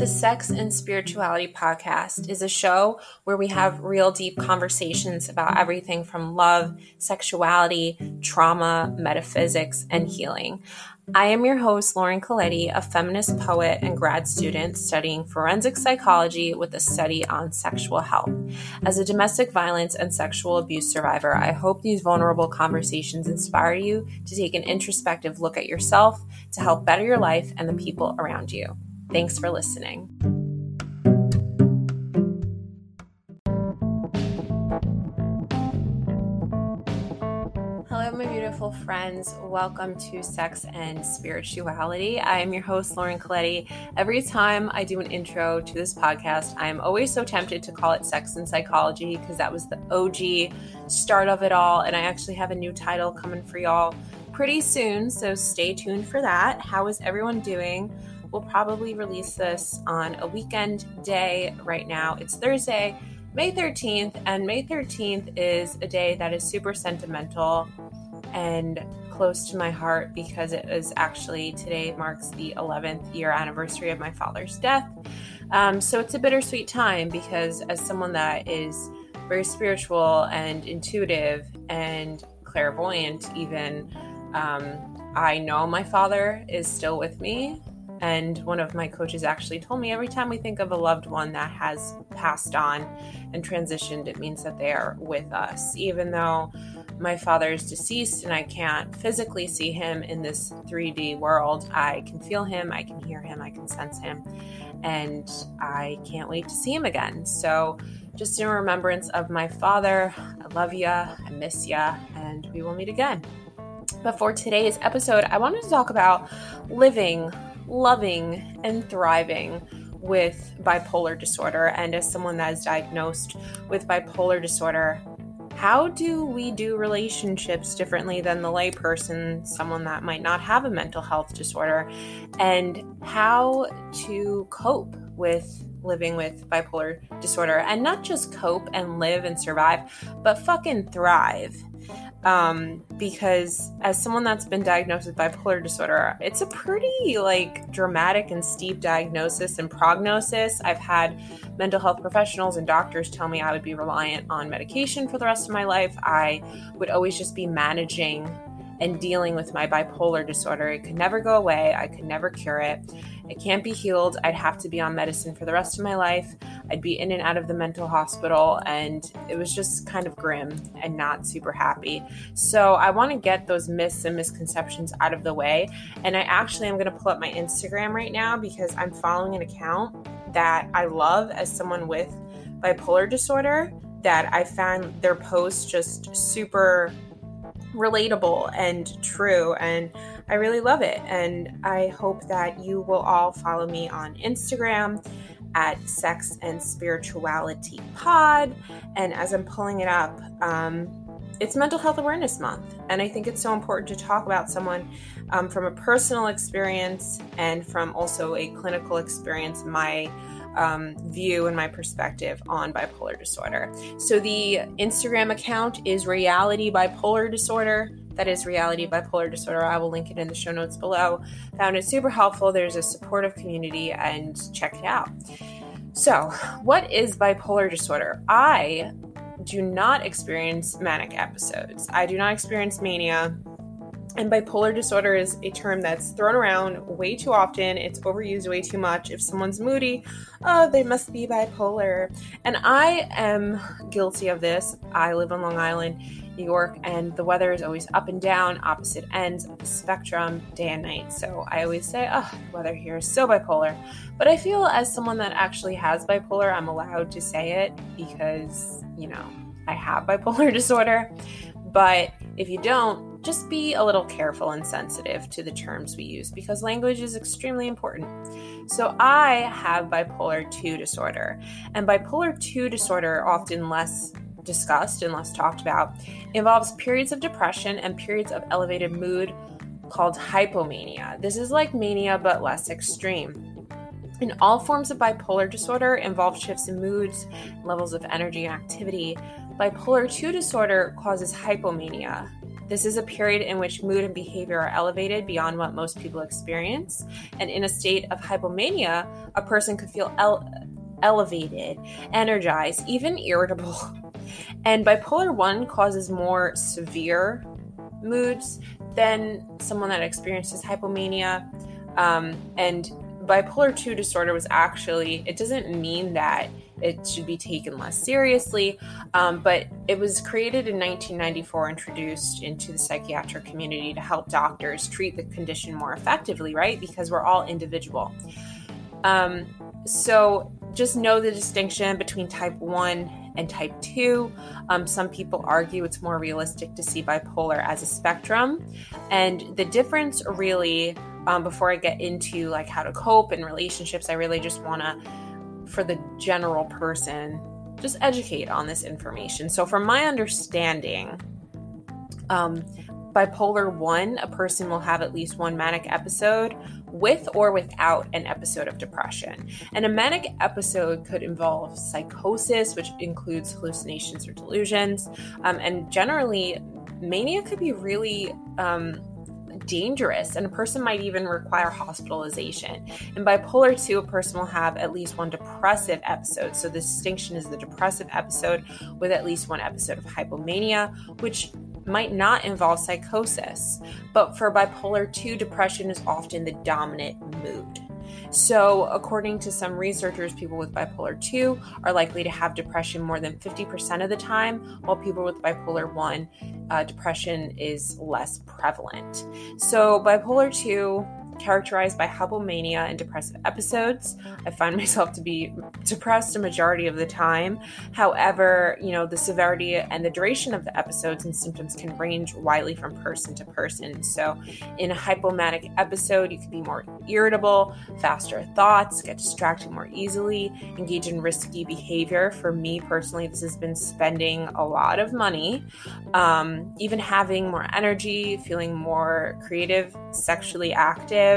The Sex and Spirituality podcast is a show where we have real deep conversations about everything from love, sexuality, trauma, metaphysics, and healing. I am your host, Lauren Colletti, a feminist poet and grad student studying forensic psychology with a study on sexual health. As a domestic violence and sexual abuse survivor, I hope these vulnerable conversations inspire you to take an introspective look at yourself to help better your life and the people around you. Thanks for listening. Hello, my beautiful friends. Welcome to Sex and Spirituality. I am your host, Lauren Colletti. Every time I do an intro to this podcast, I am always so tempted to call it Sex and Psychology because that was the OG start of it all. And I actually have a new title coming for y'all pretty soon, so stay tuned for that. How is everyone doing? We'll probably release this on a weekend day. Right now, it's Thursday, May 13th, and May 13th is a day that is super sentimental and close to my heart because it is actually today marks the 11th year anniversary of my father's death. Um, so it's a bittersweet time because, as someone that is very spiritual and intuitive and clairvoyant, even, um, I know my father is still with me and one of my coaches actually told me every time we think of a loved one that has passed on and transitioned, it means that they are with us. Even though my father is deceased and I can't physically see him in this 3D world, I can feel him, I can hear him, I can sense him, and I can't wait to see him again. So, just in remembrance of my father, I love ya, I miss ya, and we will meet again. But for today's episode, I wanted to talk about living loving and thriving with bipolar disorder. And as someone that is diagnosed with bipolar disorder, how do we do relationships differently than the layperson, someone that might not have a mental health disorder, and how to cope with living with bipolar disorder? And not just cope and live and survive, but fucking thrive um, because as someone that's been diagnosed with bipolar disorder, it's a pretty like dramatic and steep diagnosis and prognosis. I've had mental health professionals and doctors tell me I would be reliant on medication for the rest of my life. I would always just be managing and dealing with my bipolar disorder. It could never go away. I could never cure it. It can't be healed. I'd have to be on medicine for the rest of my life. I'd be in and out of the mental hospital, and it was just kind of grim and not super happy. So, I want to get those myths and misconceptions out of the way. And I actually am going to pull up my Instagram right now because I'm following an account that I love as someone with bipolar disorder that I found their posts just super relatable and true. And I really love it. And I hope that you will all follow me on Instagram at Sex and Spirituality Pod. And as I'm pulling it up, um, it's Mental Health Awareness Month. And I think it's so important to talk about someone um, from a personal experience and from also a clinical experience, my um, view and my perspective on bipolar disorder. So the Instagram account is Reality Bipolar Disorder. That is Reality Bipolar Disorder. I will link it in the show notes below. Found it super helpful. There's a supportive community and check it out. So, what is bipolar disorder? I do not experience manic episodes. I do not experience mania. And bipolar disorder is a term that's thrown around way too often. It's overused way too much. If someone's moody, oh, they must be bipolar. And I am guilty of this. I live on Long Island, New York, and the weather is always up and down, opposite ends of the spectrum, day and night. So I always say, oh, the weather here is so bipolar. But I feel as someone that actually has bipolar, I'm allowed to say it because, you know, I have bipolar disorder. But if you don't, just be a little careful and sensitive to the terms we use because language is extremely important. So, I have bipolar 2 disorder, and bipolar 2 disorder, often less discussed and less talked about, involves periods of depression and periods of elevated mood called hypomania. This is like mania but less extreme. And all forms of bipolar disorder involve shifts in moods, levels of energy and activity. Bipolar 2 disorder causes hypomania. This is a period in which mood and behavior are elevated beyond what most people experience. And in a state of hypomania, a person could feel ele- elevated, energized, even irritable. And bipolar 1 causes more severe moods than someone that experiences hypomania. Um, and bipolar 2 disorder was actually, it doesn't mean that it should be taken less seriously. Um, but it was created in 1994, introduced into the psychiatric community to help doctors treat the condition more effectively, right? Because we're all individual. Um, so just know the distinction between type 1 and type 2. Um, some people argue it's more realistic to see bipolar as a spectrum. And the difference really, um, before I get into like how to cope in relationships, I really just want to for the general person, just educate on this information. So, from my understanding, um, bipolar 1, a person will have at least one manic episode with or without an episode of depression. And a manic episode could involve psychosis, which includes hallucinations or delusions. Um, and generally, mania could be really um, dangerous and a person might even require hospitalization. In bipolar 2, a person will have at least one depressive episode. So the distinction is the depressive episode with at least one episode of hypomania, which might not involve psychosis. But for bipolar 2, depression is often the dominant mood. So, according to some researchers, people with bipolar 2 are likely to have depression more than 50% of the time, while people with bipolar 1, uh, depression is less prevalent. So, bipolar 2 characterized by hypomania and depressive episodes. I find myself to be depressed a majority of the time. However, you know, the severity and the duration of the episodes and symptoms can range widely from person to person. So, in a hypomanic episode, you can be more irritable, faster thoughts, get distracted more easily, engage in risky behavior. For me personally, this has been spending a lot of money, um, even having more energy, feeling more creative, sexually active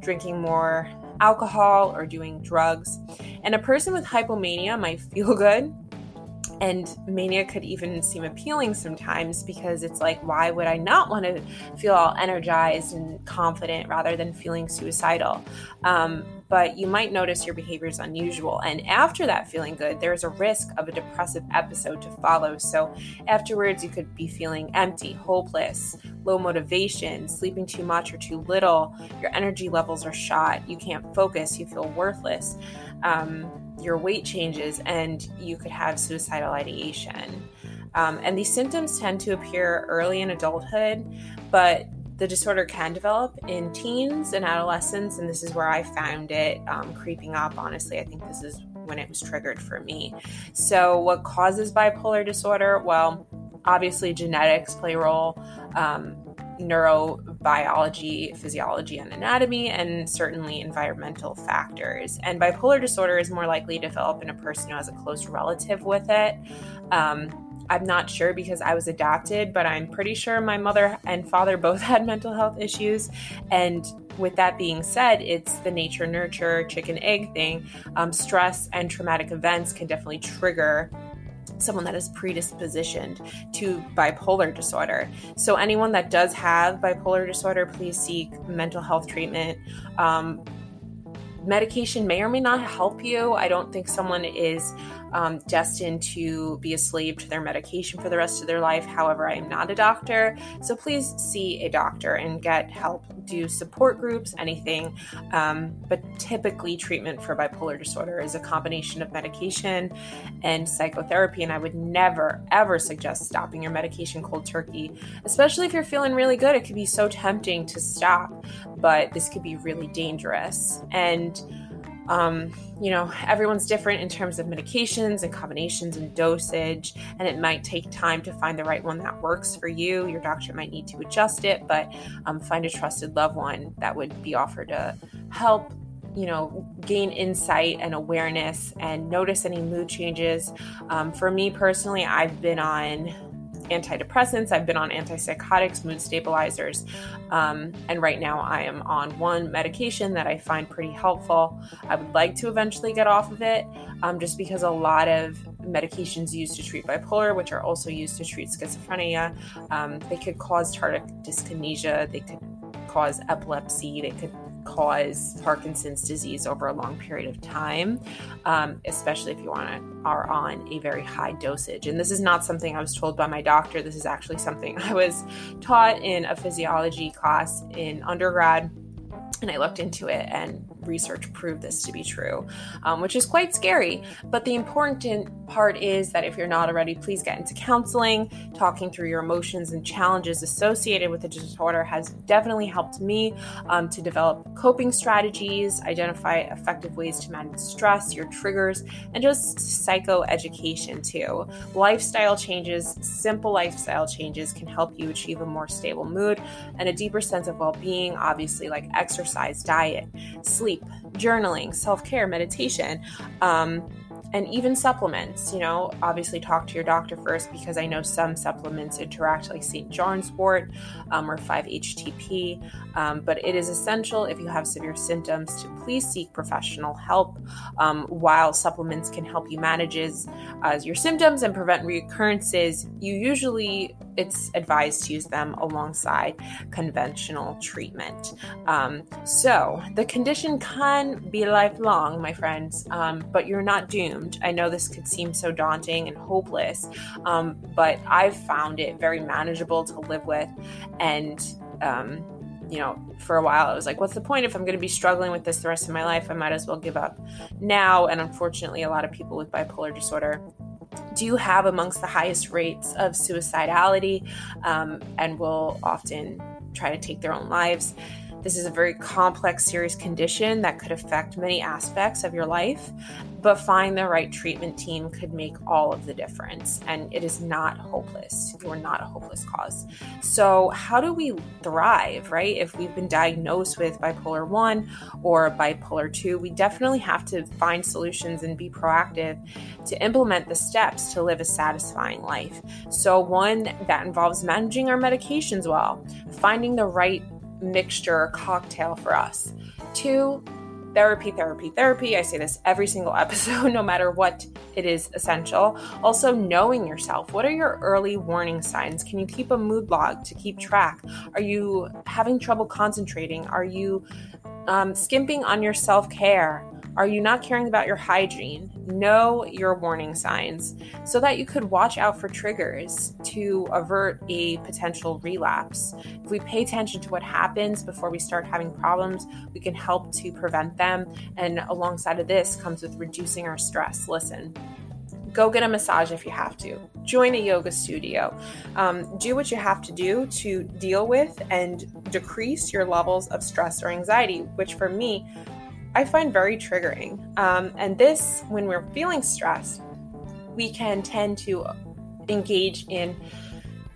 drinking more alcohol, or doing drugs. And a person with hypomania might feel good. And mania could even seem appealing sometimes because it's like, why would I not want to feel all energized and confident rather than feeling suicidal? Um, but you might notice your behavior is unusual. And after that feeling good, there's a risk of a depressive episode to follow. So afterwards, you could be feeling empty, hopeless, low motivation, sleeping too much or too little. Your energy levels are shot. You can't focus. You feel worthless. Um, your weight changes, and you could have suicidal ideation. Um, and these symptoms tend to appear early in adulthood, but the disorder can develop in teens and adolescents, and this is where I found it um, creeping up. Honestly, I think this is when it was triggered for me. So, what causes bipolar disorder? Well, obviously, genetics play a role. Um, neurobiology, physiology, and anatomy, and certainly environmental factors. And bipolar disorder is more likely to develop in a person who has a close relative with it. Um, I'm not sure because I was adopted, but I'm pretty sure my mother and father both had mental health issues. And with that being said, it's the nature nurture chicken egg thing. Um, stress and traumatic events can definitely trigger someone that is predispositioned to bipolar disorder. So, anyone that does have bipolar disorder, please seek mental health treatment. Um, medication may or may not help you. I don't think someone is um, destined to be a slave to their medication for the rest of their life. However, I am not a doctor, so please see a doctor and get help. Do support groups, anything. Um, but typically, treatment for bipolar disorder is a combination of medication and psychotherapy. And I would never, ever suggest stopping your medication cold turkey, especially if you're feeling really good. It could be so tempting to stop, but this could be really dangerous. And um, you know, everyone's different in terms of medications and combinations and dosage, and it might take time to find the right one that works for you. Your doctor might need to adjust it, but um, find a trusted loved one that would be offered to help you know, gain insight and awareness and notice any mood changes. Um, for me personally, I've been on antidepressants, I've been on antipsychotics, mood stabilizers, um, and right now I am on one medication that I find pretty helpful. I would like to eventually get off of it um, just because a lot of medications used to treat bipolar, which are also used to treat schizophrenia. Um, they could cause tardive dyskinesia, they could cause epilepsy, they could cause Parkinson's disease over a long period of time, um, especially if you want to, are on a very high dosage. And this is not something I was told by my doctor. This is actually something I was taught in a physiology class in undergrad. And I looked into it, and research proved this to be true, um, which is quite scary. But the important part is that if you're not already, please get into counseling. Talking through your emotions and challenges associated with the disorder has definitely helped me um, to develop coping strategies, identify effective ways to manage stress, your triggers, and just psychoeducation too. Lifestyle changes, simple lifestyle changes can help you achieve a more stable mood and a deeper sense of well being, obviously, like exercise, diet, sleep sleep, journaling, self care, meditation. Um, and even supplements, you know, obviously talk to your doctor first because I know some supplements interact like St. John's wort um, or 5-HTP. Um, but it is essential if you have severe symptoms to please seek professional help. Um, while supplements can help you manage uh, your symptoms and prevent recurrences, you usually it's advised to use them alongside conventional treatment. Um, so the condition can be lifelong, my friends, um, but you're not doomed. I know this could seem so daunting and hopeless, um, but I've found it very manageable to live with. And, um, you know, for a while, I was like, what's the point if I'm going to be struggling with this the rest of my life? I might as well give up now. And unfortunately, a lot of people with bipolar disorder do have amongst the highest rates of suicidality um, and will often try to take their own lives. This is a very complex, serious condition that could affect many aspects of your life, but find the right treatment team could make all of the difference. And it is not hopeless. You're not a hopeless cause. So, how do we thrive, right? If we've been diagnosed with bipolar 1 or bipolar 2, we definitely have to find solutions and be proactive to implement the steps to live a satisfying life. So, one that involves managing our medications well, finding the right mixture cocktail for us. Two, therapy, therapy, therapy. I say this every single episode, no matter what it is essential. Also, knowing yourself. What are your early warning signs? Can you keep a mood log to keep track? Are you having trouble concentrating? Are you um, skimping on your self care? Are you not caring about your hygiene? Know your warning signs so that you could watch out for triggers to avert a potential relapse. If we pay attention to what happens before we start having problems, we can help to prevent them. And alongside of this comes with reducing our stress. Listen, go get a massage if you have to join a yoga studio um, do what you have to do to deal with and decrease your levels of stress or anxiety which for me I find very triggering. Um, and this, when we're feeling stressed, we can tend to engage in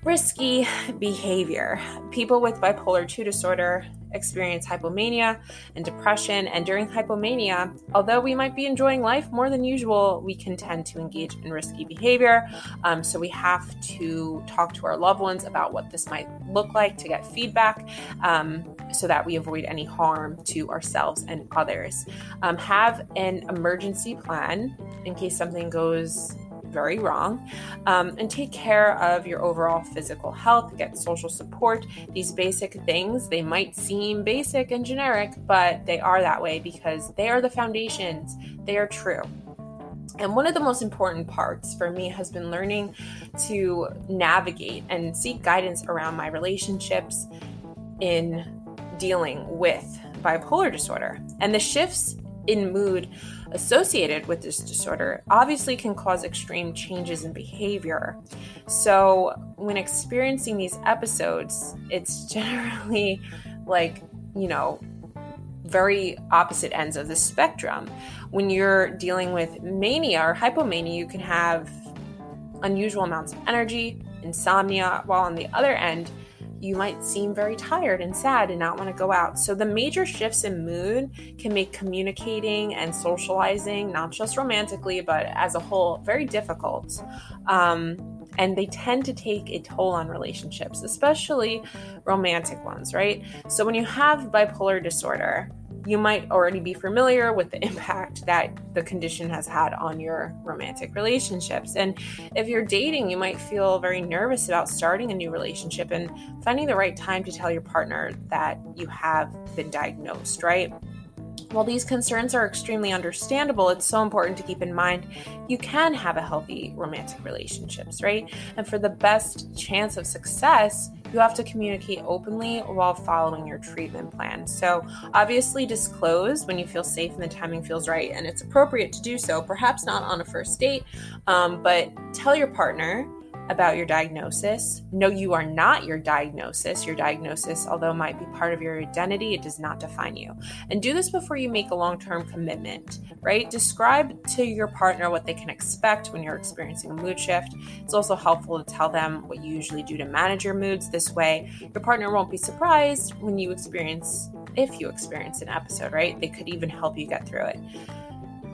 risky behavior. People with bipolar 2 disorder experience hypomania and depression. And during hypomania, although we might be enjoying life more than usual, we can tend to engage in risky behavior. Um, so we have to talk to our loved ones about what this might look like to get feedback um, so that we avoid any harm to ourselves and others. Um, have an emergency plan in case something goes very wrong. Um, and take care of your overall physical health, get social support. These basic things, they might seem basic and generic, but they are that way because they are the foundations, they are true. And one of the most important parts for me has been learning to navigate and seek guidance around my relationships in dealing with bipolar disorder. And the shifts in mood associated with this disorder obviously can cause extreme changes in behavior. So, when experiencing these episodes, it's generally like, you know, very opposite ends of the spectrum. When you're dealing with mania or hypomania, you can have unusual amounts of energy, insomnia, while on the other end, you might seem very tired and sad and not want to go out. So, the major shifts in mood can make communicating and socializing, not just romantically, but as a whole, very difficult. Um, and they tend to take a toll on relationships, especially romantic ones, right? So, when you have bipolar disorder, you might already be familiar with the impact that the condition has had on your romantic relationships. And if you're dating, you might feel very nervous about starting a new relationship and finding the right time to tell your partner that you have been diagnosed, right? While these concerns are extremely understandable, it's so important to keep in mind you can have a healthy romantic relationships, right? And for the best chance of success, you have to communicate openly while following your treatment plan. So, obviously, disclose when you feel safe and the timing feels right, and it's appropriate to do so, perhaps not on a first date, um, but tell your partner about your diagnosis. No, you are not your diagnosis. Your diagnosis, although might be part of your identity, it does not define you. And do this before you make a long term commitment, right? Describe to your partner what they can expect when you're experiencing a mood shift. It's also helpful to tell them what you usually do to manage your moods. This way, your partner won't be surprised when you experience, if you experience an episode, right? They could even help you get through it.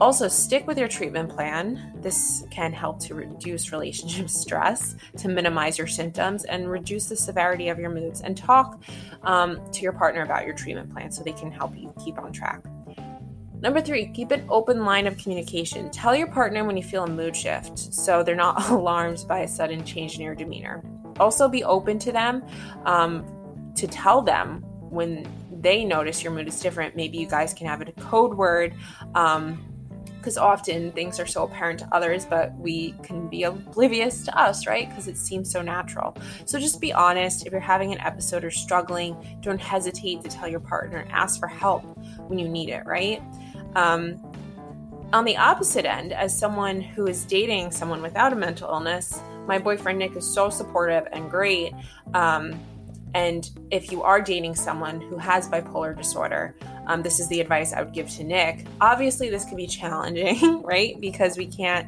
Also, stick with your treatment plan. This can help to reduce relationship stress, to minimize your symptoms, and reduce the severity of your moods. And talk um, to your partner about your treatment plan so they can help you keep on track. Number three, keep an open line of communication. Tell your partner when you feel a mood shift so they're not alarmed by a sudden change in your demeanor. Also, be open to them um, to tell them when they notice your mood is different. Maybe you guys can have a code word. Um, because often things are so apparent to others, but we can be oblivious to us, right? Because it seems so natural. So just be honest. If you're having an episode or struggling, don't hesitate to tell your partner and ask for help when you need it, right? Um, on the opposite end, as someone who is dating someone without a mental illness, my boyfriend Nick is so supportive and great. Um, and if you are dating someone who has bipolar disorder, um, this is the advice I would give to Nick. Obviously, this can be challenging, right? Because we can't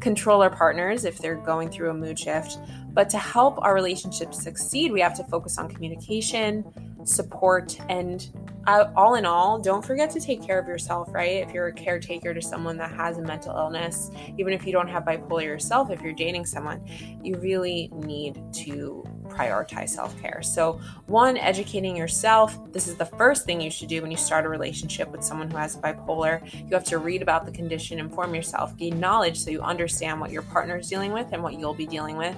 control our partners if they're going through a mood shift. But to help our relationship succeed, we have to focus on communication, support, and uh, all in all, don't forget to take care of yourself, right? If you're a caretaker to someone that has a mental illness, even if you don't have bipolar yourself, if you're dating someone, you really need to prioritize self care. So, one, educating yourself. This is the first thing you should do when you start a relationship with someone who has bipolar. You have to read about the condition, inform yourself, gain knowledge so you understand what your partner is dealing with and what you'll be dealing with.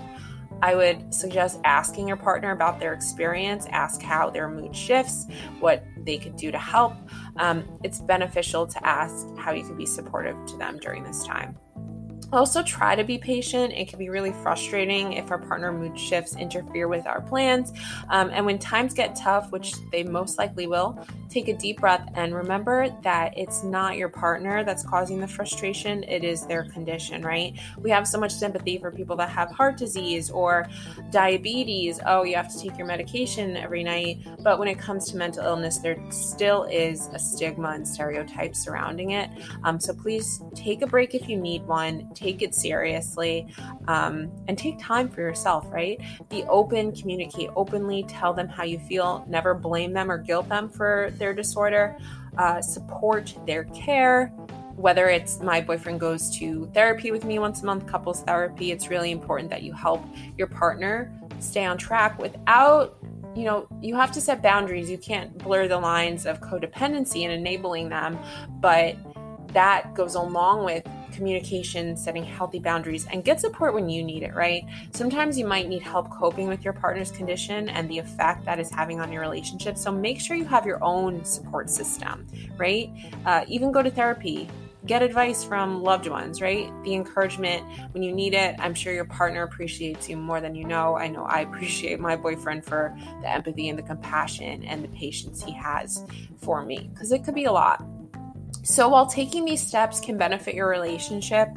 I would suggest asking your partner about their experience, ask how their mood shifts, what they could do to help. Um, it's beneficial to ask how you can be supportive to them during this time. Also, try to be patient. It can be really frustrating if our partner mood shifts interfere with our plans. Um, and when times get tough, which they most likely will, take a deep breath and remember that it's not your partner that's causing the frustration, it is their condition, right? We have so much sympathy for people that have heart disease or diabetes. Oh, you have to take your medication every night. But when it comes to mental illness, there still is a stigma and stereotype surrounding it. Um, so please take a break if you need one, take it seriously, um, and take time for yourself, right? Be open, communicate openly, tell them how you feel, never blame them or guilt them for their disorder, uh, support their care. Whether it's my boyfriend goes to therapy with me once a month, couples therapy, it's really important that you help your partner stay on track without you know, you have to set boundaries. You can't blur the lines of codependency and enabling them, but that goes along with communication, setting healthy boundaries, and get support when you need it, right? Sometimes you might need help coping with your partner's condition and the effect that is having on your relationship. So make sure you have your own support system, right? Uh, even go to therapy. Get advice from loved ones, right? The encouragement when you need it. I'm sure your partner appreciates you more than you know. I know I appreciate my boyfriend for the empathy and the compassion and the patience he has for me because it could be a lot. So, while taking these steps can benefit your relationship,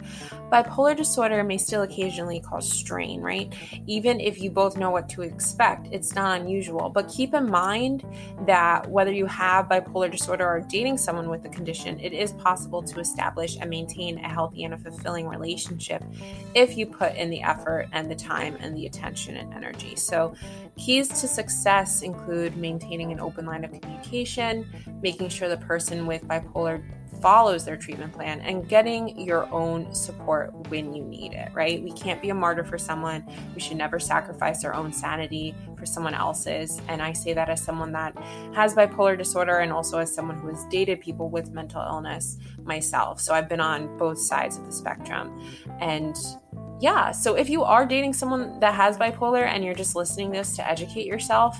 bipolar disorder may still occasionally cause strain, right? Even if you both know what to expect, it's not unusual. But keep in mind that whether you have bipolar disorder or dating someone with the condition, it is possible to establish and maintain a healthy and a fulfilling relationship if you put in the effort and the time and the attention and energy. So, keys to success include maintaining an open line of communication, making sure the person with bipolar follows their treatment plan and getting your own support when you need it, right? We can't be a martyr for someone. We should never sacrifice our own sanity for someone else's. And I say that as someone that has bipolar disorder and also as someone who has dated people with mental illness myself. So I've been on both sides of the spectrum. And yeah, so if you are dating someone that has bipolar and you're just listening this to educate yourself,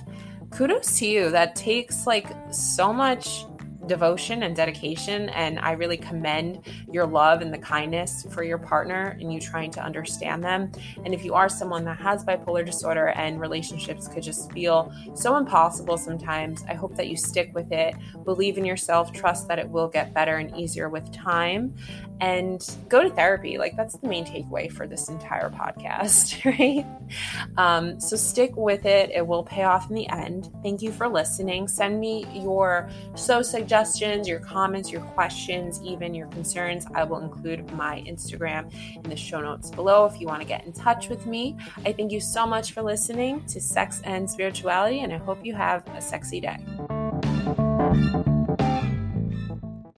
kudos to you. That takes like so much devotion and dedication. And I really commend your love and the kindness for your partner and you trying to understand them. And if you are someone that has bipolar disorder and relationships could just feel so impossible sometimes, I hope that you stick with it, believe in yourself, trust that it will get better and easier with time, and go to therapy. Like that's the main takeaway for this entire podcast, right? Um, so stick with it. It will pay off in the end. Thank you for listening. Send me your so suggestions, your comments, your questions, even your concerns. I will include my Instagram in the show notes below if you want to get in touch with me. I thank you so much for listening to Sex and Spirituality, and I hope you have a sexy day.